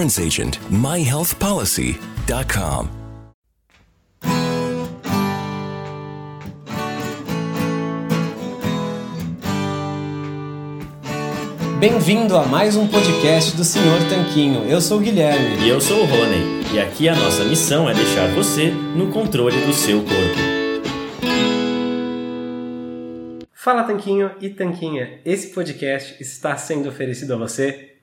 agent. myhealthpolicy.com. Bem-vindo a mais um podcast do Senhor Tanquinho. Eu sou o Guilherme. E eu sou o Rony. E aqui a nossa missão é deixar você no controle do seu corpo. Fala Tanquinho e Tanquinha. Esse podcast está sendo oferecido a você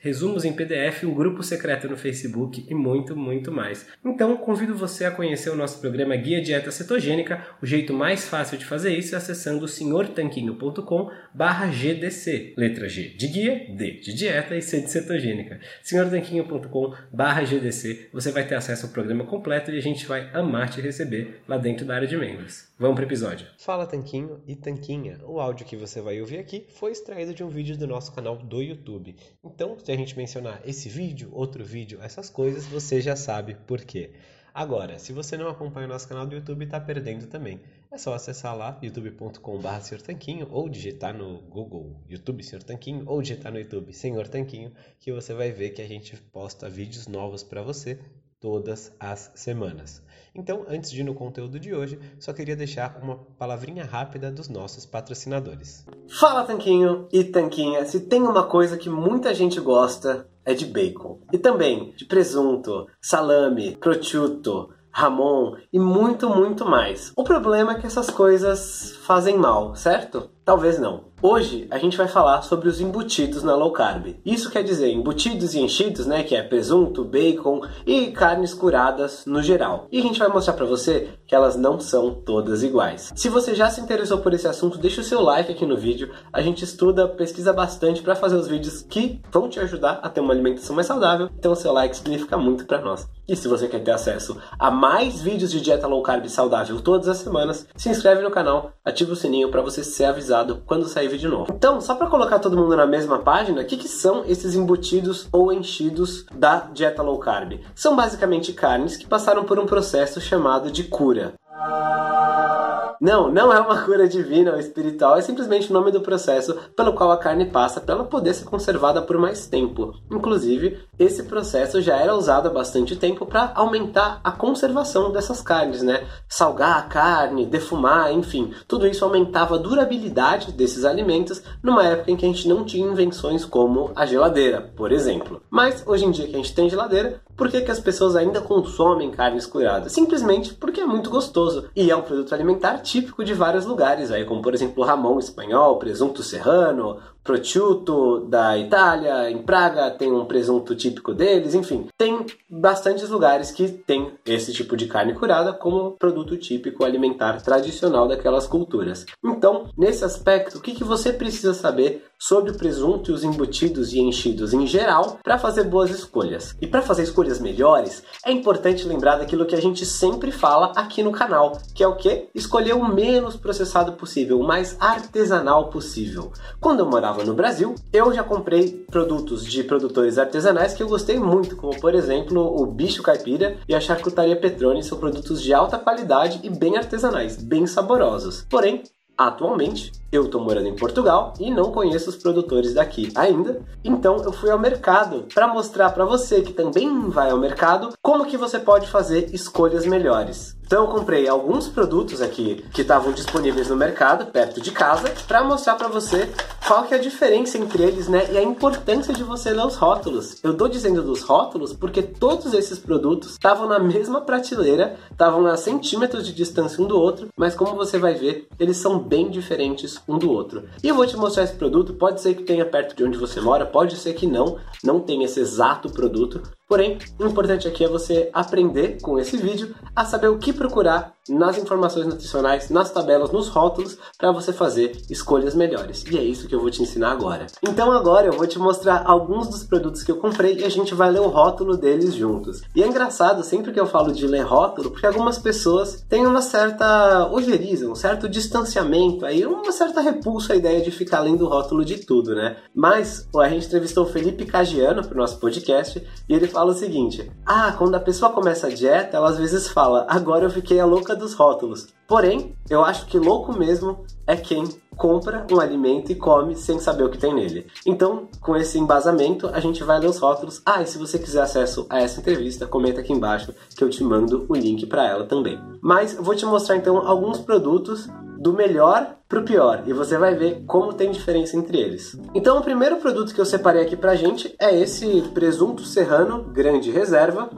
resumos em PDF, um grupo secreto no Facebook e muito, muito mais. Então, convido você a conhecer o nosso programa Guia Dieta Cetogênica. O jeito mais fácil de fazer isso é acessando senhortanquinho.com GDC. Letra G de guia, D de dieta e C de cetogênica. senhortanquinho.com GDC. Você vai ter acesso ao programa completo e a gente vai amar te receber lá dentro da área de membros. Vamos para o episódio. Fala Tanquinho e Tanquinha. O áudio que você vai ouvir aqui foi extraído de um vídeo do nosso canal do YouTube. Então, a gente mencionar esse vídeo, outro vídeo, essas coisas, você já sabe por quê. Agora, se você não acompanha o nosso canal do YouTube, está perdendo também. É só acessar lá, youtube.com.br Senhor Tanquinho, ou digitar no Google YouTube Senhor Tanquinho, ou digitar no YouTube Senhor Tanquinho, que você vai ver que a gente posta vídeos novos para você todas as semanas. Então, antes de ir no conteúdo de hoje, só queria deixar uma palavrinha rápida dos nossos patrocinadores. Fala Tanquinho e Tanquinha, se tem uma coisa que muita gente gosta é de bacon. E também de presunto, salame, prosciutto, Ramon e muito, muito mais. O problema é que essas coisas fazem mal, certo? Talvez não. Hoje a gente vai falar sobre os embutidos na low carb. Isso quer dizer embutidos e enchidos, né, que é presunto, bacon e carnes curadas no geral. E a gente vai mostrar para você que elas não são todas iguais. Se você já se interessou por esse assunto, deixa o seu like aqui no vídeo. A gente estuda, pesquisa bastante para fazer os vídeos que vão te ajudar a ter uma alimentação mais saudável. Então o seu like significa muito para nós. E se você quer ter acesso a mais vídeos de dieta low carb saudável todas as semanas, se inscreve no canal, ativa o sininho para você ser avisado quando sair vídeo novo. Então, só para colocar todo mundo na mesma página, o que, que são esses embutidos ou enchidos da dieta low carb? São basicamente carnes que passaram por um processo chamado de cura. Não, não é uma cura divina ou espiritual, é simplesmente o nome do processo pelo qual a carne passa para ela poder ser conservada por mais tempo. Inclusive, esse processo já era usado há bastante tempo para aumentar a conservação dessas carnes, né? Salgar a carne, defumar, enfim, tudo isso aumentava a durabilidade desses alimentos numa época em que a gente não tinha invenções como a geladeira, por exemplo. Mas hoje em dia que a gente tem geladeira, por que, que as pessoas ainda consomem carnes curadas? Simplesmente porque é muito gostoso e é um produto alimentar típico de vários lugares, aí, como por exemplo o ramon espanhol, presunto serrano, prosciutto da Itália, em Praga tem um presunto típico deles, enfim, tem bastantes lugares que tem esse tipo de carne curada como produto típico alimentar tradicional daquelas culturas. Então, nesse aspecto, o que, que você precisa saber sobre o presunto e os embutidos e enchidos em geral para fazer boas escolhas. E para fazer escolhas melhores, é importante lembrar daquilo que a gente sempre fala aqui no canal, que é o que? Escolher o menos processado possível, o mais artesanal possível. Quando eu morava no Brasil, eu já comprei produtos de produtores artesanais que eu gostei muito, como por exemplo o Bicho Caipira e a Charcutaria Petrone, são produtos de alta qualidade e bem artesanais, bem saborosos. Porém, Atualmente, eu estou morando em Portugal e não conheço os produtores daqui ainda, então eu fui ao mercado para mostrar para você que também vai ao mercado como que você pode fazer escolhas melhores. Então eu comprei alguns produtos aqui que estavam disponíveis no mercado, perto de casa, para mostrar para você qual que é a diferença entre eles, né? E a importância de você ler os rótulos. Eu tô dizendo dos rótulos porque todos esses produtos estavam na mesma prateleira, estavam a centímetros de distância um do outro, mas como você vai ver, eles são bem diferentes um do outro. E eu vou te mostrar esse produto, pode ser que tenha perto de onde você mora, pode ser que não, não tenha esse exato produto, Porém, o importante aqui é você aprender com esse vídeo a saber o que procurar nas informações nutricionais, nas tabelas, nos rótulos, para você fazer escolhas melhores. E é isso que eu vou te ensinar agora. Então agora eu vou te mostrar alguns dos produtos que eu comprei e a gente vai ler o rótulo deles juntos. E é engraçado sempre que eu falo de ler rótulo, porque algumas pessoas têm uma certa ojeriza, um certo distanciamento, aí uma certa repulsa à ideia de ficar lendo o rótulo de tudo, né? Mas a gente entrevistou o Felipe Cagiano para o nosso podcast e ele fala o seguinte: Ah, quando a pessoa começa a dieta, ela às vezes fala, agora eu fiquei a louca dos rótulos. Porém, eu acho que louco mesmo é quem compra um alimento e come sem saber o que tem nele. Então, com esse embasamento, a gente vai ler os rótulos. Ah, e se você quiser acesso a essa entrevista, comenta aqui embaixo que eu te mando o link para ela também. Mas vou te mostrar então alguns produtos do melhor pro pior e você vai ver como tem diferença entre eles. Então, o primeiro produto que eu separei aqui pra gente é esse presunto serrano grande reserva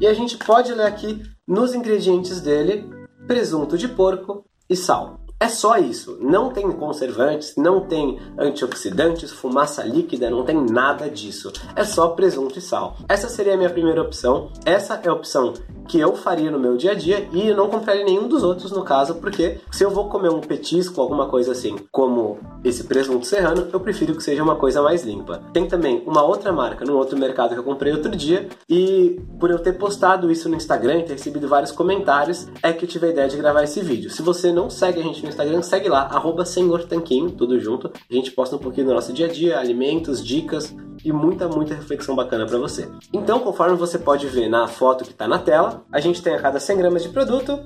e a gente pode ler aqui nos ingredientes dele presunto de porco e sal. É só isso. Não tem conservantes, não tem antioxidantes, fumaça líquida, não tem nada disso. É só presunto e sal. Essa seria a minha primeira opção. Essa é a opção que eu faria no meu dia a dia e não compraria nenhum dos outros no caso, porque se eu vou comer um petisco, alguma coisa assim, como esse presunto serrano, eu prefiro que seja uma coisa mais limpa. Tem também uma outra marca, num outro mercado que eu comprei outro dia, e por eu ter postado isso no Instagram e ter recebido vários comentários, é que eu tive a ideia de gravar esse vídeo. Se você não segue a gente no Instagram, segue lá, arroba Senhor Tanquinho, tudo junto. A gente posta um pouquinho do nosso dia a dia, alimentos, dicas, e muita, muita reflexão bacana para você. Então, conforme você pode ver na foto que está na tela, a gente tem a cada 100 gramas de produto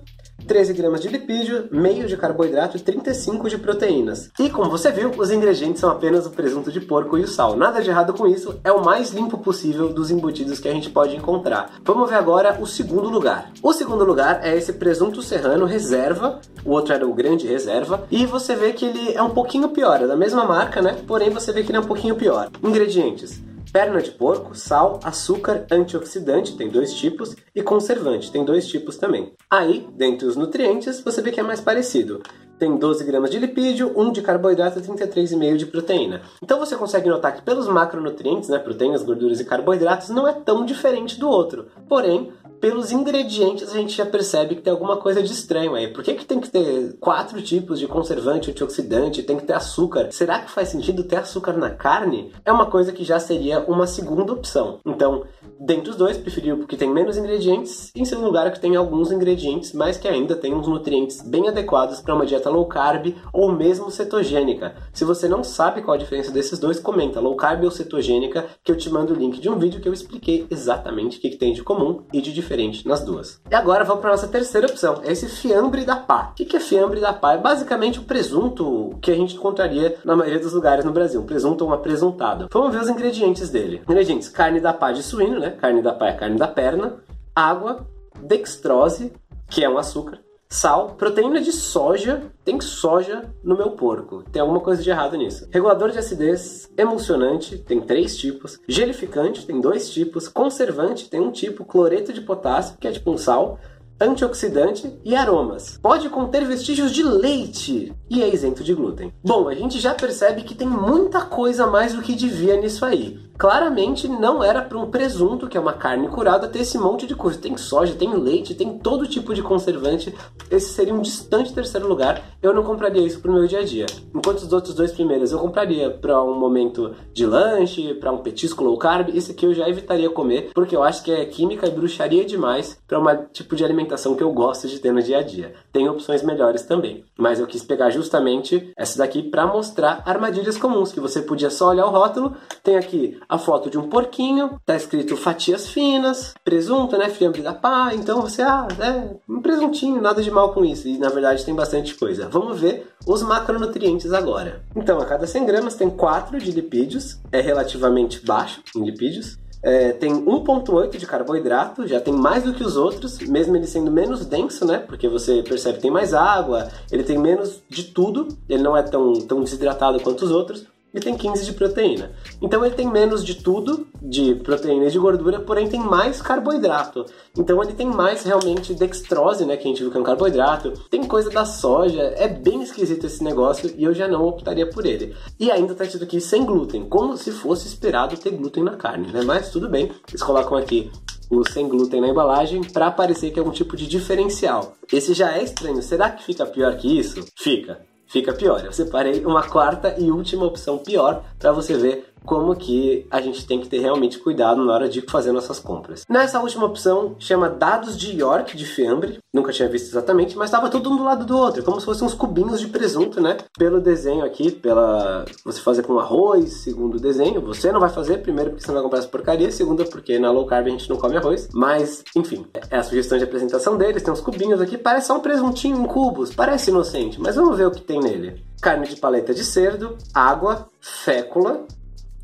13 gramas de lipídio, meio de carboidrato e 35 de proteínas. E como você viu, os ingredientes são apenas o presunto de porco e o sal. Nada de errado com isso, é o mais limpo possível dos embutidos que a gente pode encontrar. Vamos ver agora o segundo lugar. O segundo lugar é esse presunto serrano reserva, o outro era o grande reserva, e você vê que ele é um pouquinho pior, é da mesma marca, né? Porém você vê que ele é um pouquinho pior. Ingredientes: perna de porco, sal, açúcar, antioxidante, tem dois tipos, e conservante, tem dois tipos também. Aí, dentre os nutrientes, você vê que é mais parecido. Tem 12 gramas de lipídio, 1 de carboidrato e 33,5 de proteína. Então você consegue notar que pelos macronutrientes, né, proteínas, gorduras e carboidratos, não é tão diferente do outro. Porém, pelos ingredientes a gente já percebe que tem alguma coisa de estranho aí. Por que, que tem que ter quatro tipos de conservante, antioxidante, tem que ter açúcar? Será que faz sentido ter açúcar na carne? É uma coisa que já seria uma segunda opção. Então, dentre os dois, preferi o que tem menos ingredientes, em segundo lugar, o que tem alguns ingredientes, mas que ainda tem uns nutrientes bem adequados para uma dieta low carb ou mesmo cetogênica. Se você não sabe qual a diferença desses dois, comenta low carb ou cetogênica, que eu te mando o link de um vídeo que eu expliquei exatamente o que, que tem de comum e de diferente nas duas. E agora vamos para nossa terceira opção, é esse fiambre da pá. O que é fiambre da pá? É basicamente o presunto que a gente encontraria na maioria dos lugares no Brasil, um presunto ou um apresuntado. Vamos ver os ingredientes dele. Ingredientes: carne da pá de suíno, né? Carne da pá é carne da perna, água, dextrose, que é um açúcar, Sal, proteína de soja, tem soja no meu porco. Tem alguma coisa de errado nisso. Regulador de acidez, emulsionante, tem três tipos. Gelificante, tem dois tipos. Conservante, tem um tipo. Cloreto de potássio, que é tipo um sal. antioxidante e aromas. Pode conter vestígios de leite e é isento de glúten. Bom, a gente já percebe que tem muita coisa mais do que devia nisso aí. Claramente não era para um presunto, que é uma carne curada, ter esse monte de coisa. Tem soja, tem leite, tem todo tipo de conservante. Esse seria um distante terceiro lugar. Eu não compraria isso para o meu dia a dia. Enquanto os outros dois primeiros eu compraria para um momento de lanche, para um petisco low carb, esse aqui eu já evitaria comer, porque eu acho que é química e bruxaria demais para um tipo de alimentação que eu gosto de ter no dia a dia. Tem opções melhores também, mas eu quis pegar justamente essa daqui para mostrar armadilhas comuns que você podia só olhar o rótulo. Tem aqui a foto de um porquinho, tá escrito fatias finas, presunto, né, fiambre da pá, então você, ah, é um presuntinho, nada de mal com isso, e na verdade tem bastante coisa. Vamos ver os macronutrientes agora. Então, a cada 100 gramas tem 4 de lipídios, é relativamente baixo em lipídios, é, tem 1,8 de carboidrato, já tem mais do que os outros, mesmo ele sendo menos denso, né? Porque você percebe que tem mais água, ele tem menos de tudo, ele não é tão, tão desidratado quanto os outros e tem 15 de proteína. Então ele tem menos de tudo, de proteína e de gordura, porém tem mais carboidrato. Então ele tem mais realmente dextrose, né, que a gente viu que é um carboidrato. Tem coisa da soja, é bem esquisito esse negócio e eu já não optaria por ele. E ainda tá tido aqui sem glúten, como se fosse esperado ter glúten na carne, né? Mas tudo bem, eles colocam aqui o sem glúten na embalagem para parecer que é um tipo de diferencial. Esse já é estranho. Será que fica pior que isso? Fica fica pior. Eu separei uma quarta e última opção pior para você ver como que a gente tem que ter realmente cuidado na hora de fazer nossas compras. Nessa última opção, chama dados de York de fiambre, nunca tinha visto exatamente, mas estava tudo um do lado do outro, como se fossem uns cubinhos de presunto, né? Pelo desenho aqui, pela você fazer com arroz, segundo o desenho, você não vai fazer, primeiro porque você não vai comprar essa porcaria, segundo porque na low carb a gente não come arroz, mas enfim, é a sugestão de apresentação deles, tem uns cubinhos aqui, parece só um presuntinho em cubos, parece inocente, mas vamos ver o que tem nele. Carne de paleta de cerdo, água, fécula,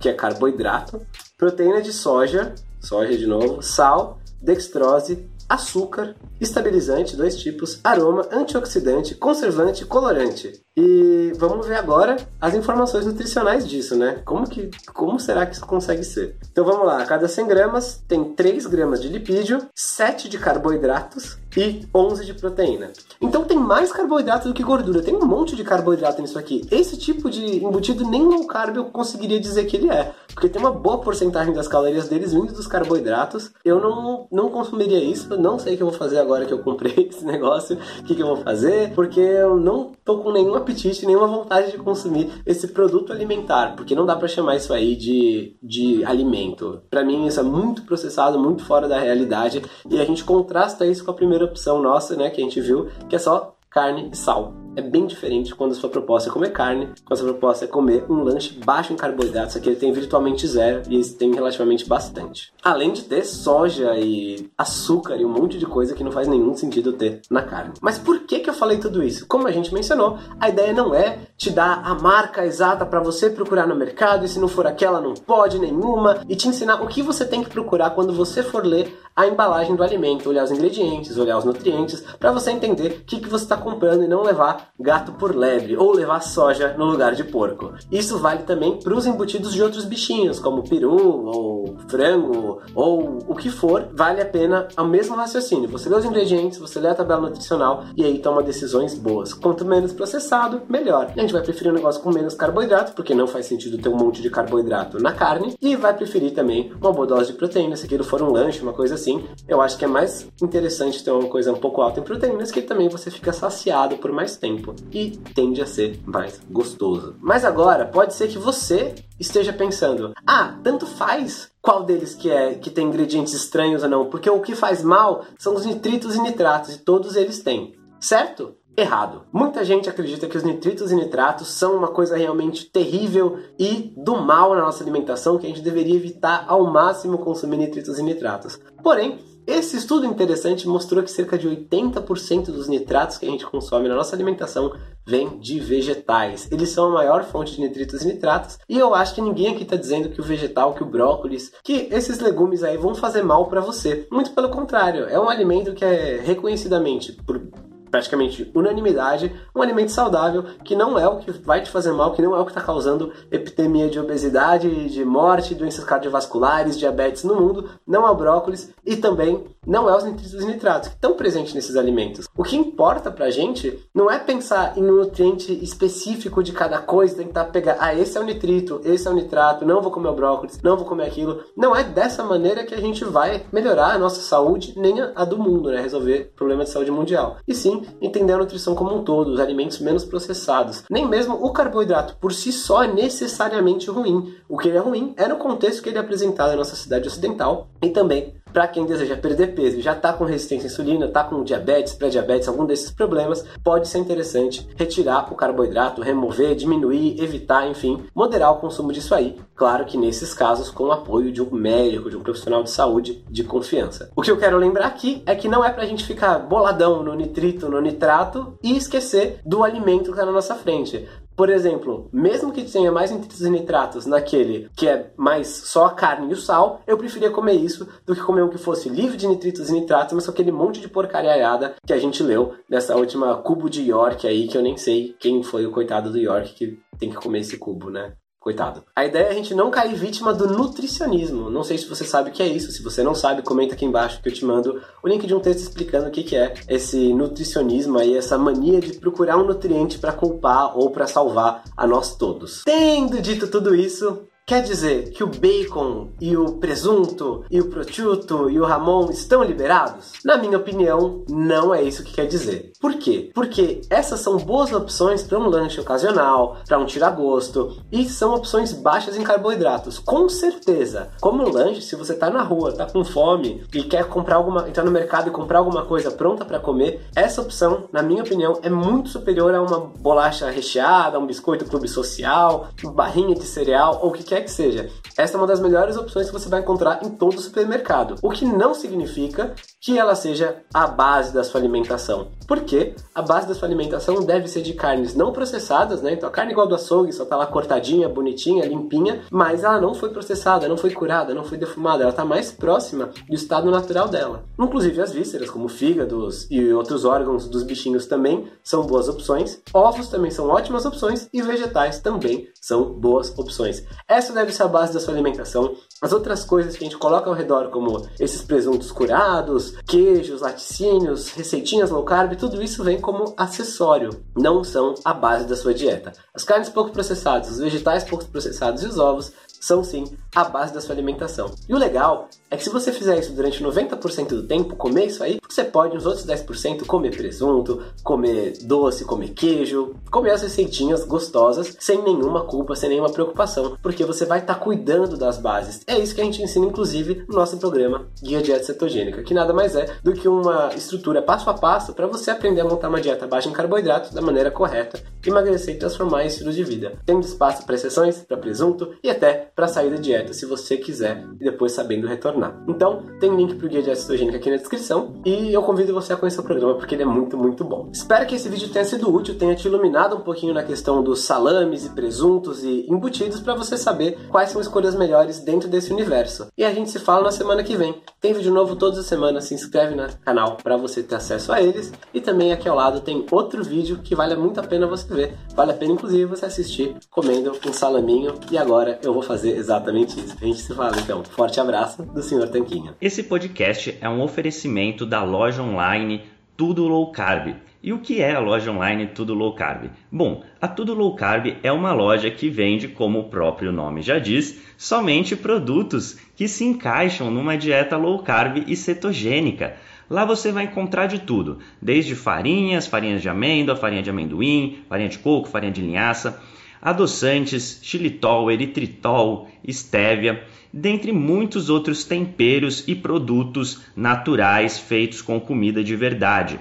que é carboidrato, proteína de soja, soja de novo, sal, dextrose, açúcar, estabilizante, dois tipos, aroma, antioxidante, conservante, colorante. E vamos ver agora as informações nutricionais disso, né? Como, que, como será que isso consegue ser? Então vamos lá, a cada 100 gramas tem 3 gramas de lipídio, 7 de carboidratos e 11 de proteína. Então tem mais carboidrato do que gordura, tem um monte de carboidrato nisso aqui. Esse tipo de embutido nem low carb eu conseguiria dizer que ele é, porque tem uma boa porcentagem das calorias deles vindo dos carboidratos. Eu não, não consumiria isso, não sei o que eu vou fazer agora que eu comprei esse negócio, o que, que eu vou fazer, porque eu não tô com nenhum apetite, nenhuma vontade de consumir esse produto alimentar, porque não dá para chamar isso aí de, de alimento. Para mim isso é muito processado, muito fora da realidade, e a gente contrasta isso com a primeira opção nossa, né, que a gente viu, que é só carne e sal é bem diferente quando a sua proposta é comer carne, quando a sua proposta é comer um lanche baixo em carboidratos. Aqui ele tem virtualmente zero e esse tem relativamente bastante. Além de ter soja e açúcar e um monte de coisa que não faz nenhum sentido ter na carne. Mas por que, que eu falei tudo isso? Como a gente mencionou, a ideia não é te dar a marca exata para você procurar no mercado e se não for aquela não pode nenhuma e te ensinar o que você tem que procurar quando você for ler a embalagem do alimento, olhar os ingredientes, olhar os nutrientes, para você entender o que, que você está comprando e não levar gato por lebre ou levar soja no lugar de porco. Isso vale também para os embutidos de outros bichinhos, como peru ou frango ou o que for. Vale a pena o mesmo raciocínio. Você lê os ingredientes, você lê a tabela nutricional e aí toma decisões boas. Quanto menos processado, melhor. A gente vai preferir um negócio com menos carboidrato, porque não faz sentido ter um monte de carboidrato na carne, e vai preferir também uma boa dose de proteína. Se aquilo for um lanche, uma coisa assim, eu acho que é mais interessante ter uma coisa um pouco alta em proteínas, que também você fica saciado por mais tempo tempo e tende a ser mais gostoso. Mas agora pode ser que você esteja pensando: "Ah, tanto faz qual deles que é que tem ingredientes estranhos ou não, porque o que faz mal são os nitritos e nitratos e todos eles têm". Certo? Errado. Muita gente acredita que os nitritos e nitratos são uma coisa realmente terrível e do mal na nossa alimentação, que a gente deveria evitar ao máximo consumir nitritos e nitratos. Porém, esse estudo interessante mostrou que cerca de 80% dos nitratos que a gente consome na nossa alimentação vem de vegetais. Eles são a maior fonte de nitritos e nitratos, e eu acho que ninguém aqui está dizendo que o vegetal, que o brócolis, que esses legumes aí vão fazer mal para você. Muito pelo contrário, é um alimento que é reconhecidamente por praticamente unanimidade, um alimento saudável que não é o que vai te fazer mal, que não é o que está causando epidemia de obesidade, de morte, doenças cardiovasculares, diabetes no mundo, não é o brócolis e também não é os nitritos e nitratos que estão presentes nesses alimentos. O que importa pra gente não é pensar em um nutriente específico de cada coisa, tentar pegar, ah, esse é o nitrito, esse é o nitrato, não vou comer o brócolis, não vou comer aquilo. Não é dessa maneira que a gente vai melhorar a nossa saúde, nem a do mundo, né? Resolver problemas de saúde mundial. E sim, entender a nutrição como um todo, os alimentos menos processados. Nem mesmo o carboidrato por si só é necessariamente ruim. O que ele é ruim é no contexto que ele é apresentado na nossa cidade ocidental e também para quem deseja perder peso e já está com resistência à insulina, está com diabetes, pré-diabetes, algum desses problemas, pode ser interessante retirar o carboidrato, remover, diminuir, evitar, enfim, moderar o consumo disso aí. Claro que nesses casos com o apoio de um médico, de um profissional de saúde de confiança. O que eu quero lembrar aqui é que não é para a gente ficar boladão no nitrito, no nitrato e esquecer do alimento que está na nossa frente. Por exemplo, mesmo que tenha mais nitritos e nitratos naquele que é mais só a carne e o sal, eu preferia comer isso do que comer um que fosse livre de nitritos e nitratos, mas com aquele monte de porcariaiada que a gente leu nessa última cubo de York aí, que eu nem sei quem foi o coitado do York que tem que comer esse cubo, né? Coitado. A ideia é a gente não cair vítima do nutricionismo. Não sei se você sabe o que é isso. Se você não sabe, comenta aqui embaixo que eu te mando o link de um texto explicando o que, que é esse nutricionismo aí, essa mania de procurar um nutriente para culpar ou para salvar a nós todos. Tendo dito tudo isso, Quer dizer que o bacon e o presunto e o prosciutto e o ramon estão liberados? Na minha opinião, não é isso que quer dizer. Por quê? Porque essas são boas opções para um lanche ocasional, para um tiragosto e são opções baixas em carboidratos. Com certeza. Como lanche, se você está na rua, está com fome e quer comprar alguma, entrar no mercado e comprar alguma coisa pronta para comer, essa opção, na minha opinião, é muito superior a uma bolacha recheada, um biscoito clube social, barrinha de cereal ou o que quer que seja. Essa é uma das melhores opções que você vai encontrar em todo o supermercado. O que não significa que ela seja a base da sua alimentação. Porque a base da sua alimentação deve ser de carnes não processadas, né? Então a carne igual do açougue, só tá lá cortadinha, bonitinha, limpinha, mas ela não foi processada, não foi curada, não foi defumada, ela tá mais próxima do estado natural dela. Inclusive as vísceras, como fígados e outros órgãos dos bichinhos também são boas opções. Ovos também são ótimas opções e vegetais também são boas opções. Essa deve ser a base da sua alimentação. As outras coisas que a gente coloca ao redor, como esses presuntos curados, queijos, laticínios, receitinhas low carb, tudo isso vem como acessório, não são a base da sua dieta. As carnes pouco processadas, os vegetais pouco processados e os ovos são sim a base da sua alimentação. E o legal é que se você fizer isso durante 90% do tempo, comer isso aí, você pode nos outros 10% comer presunto, comer doce, comer queijo, comer as receitinhas gostosas sem nenhuma culpa, sem nenhuma preocupação, porque você vai estar tá cuidando das bases. É isso que a gente ensina inclusive no nosso programa Guia Dieta Cetogênica, que nada mais é do que uma estrutura passo a passo para você aprender a montar uma dieta baixa em carboidratos da maneira correta, emagrecer e transformar em estilo de vida. Tendo espaço para exceções, para presunto e até para sair da dieta se você quiser e depois sabendo retornar. Então, tem link para o guia de cetogênica aqui na descrição e eu convido você a conhecer o programa porque ele é muito, muito bom. Espero que esse vídeo tenha sido útil, tenha te iluminado um pouquinho na questão dos salames e presuntos e embutidos para você saber quais são escolhas melhores dentro desse universo. E a gente se fala na semana que vem. Tem vídeo novo todas as semanas, se inscreve no canal para você ter acesso a eles. E também aqui ao lado tem outro vídeo que vale muito a pena você ver. Vale a pena inclusive você assistir comendo um salaminho. E agora eu vou fazer fazer exatamente isso. A gente se fala então. Forte abraço do Sr. Tanquinho. Esse podcast é um oferecimento da loja online Tudo Low Carb. E o que é a loja online Tudo Low Carb? Bom, a Tudo Low Carb é uma loja que vende, como o próprio nome já diz, somente produtos que se encaixam numa dieta low carb e cetogênica. Lá você vai encontrar de tudo, desde farinhas, farinhas de amêndoa, farinha de amendoim, farinha de coco, farinha de linhaça adoçantes, xilitol, eritritol, estévia, dentre muitos outros temperos e produtos naturais feitos com comida de verdade.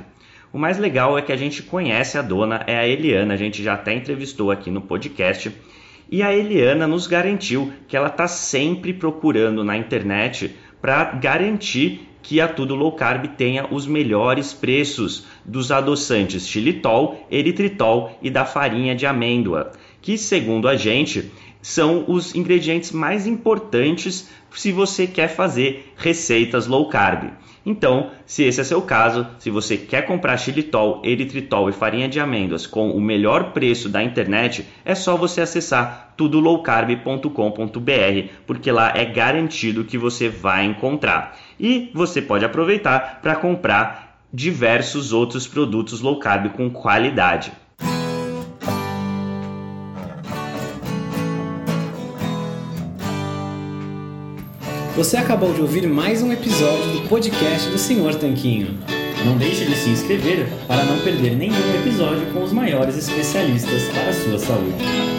O mais legal é que a gente conhece a dona, é a Eliana, a gente já até entrevistou aqui no podcast. E a Eliana nos garantiu que ela está sempre procurando na internet para garantir que a Tudo Low Carb tenha os melhores preços dos adoçantes xilitol, eritritol e da farinha de amêndoa que, segundo a gente, são os ingredientes mais importantes se você quer fazer receitas low carb. Então, se esse é seu caso, se você quer comprar xilitol, eritritol e farinha de amêndoas com o melhor preço da internet, é só você acessar tudolowcarb.com.br, porque lá é garantido que você vai encontrar. E você pode aproveitar para comprar diversos outros produtos low carb com qualidade. Você acabou de ouvir mais um episódio do podcast do Senhor Tanquinho. Não deixe de se inscrever para não perder nenhum episódio com os maiores especialistas para a sua saúde.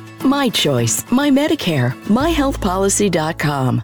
My choice, my Medicare, myhealthpolicy.com.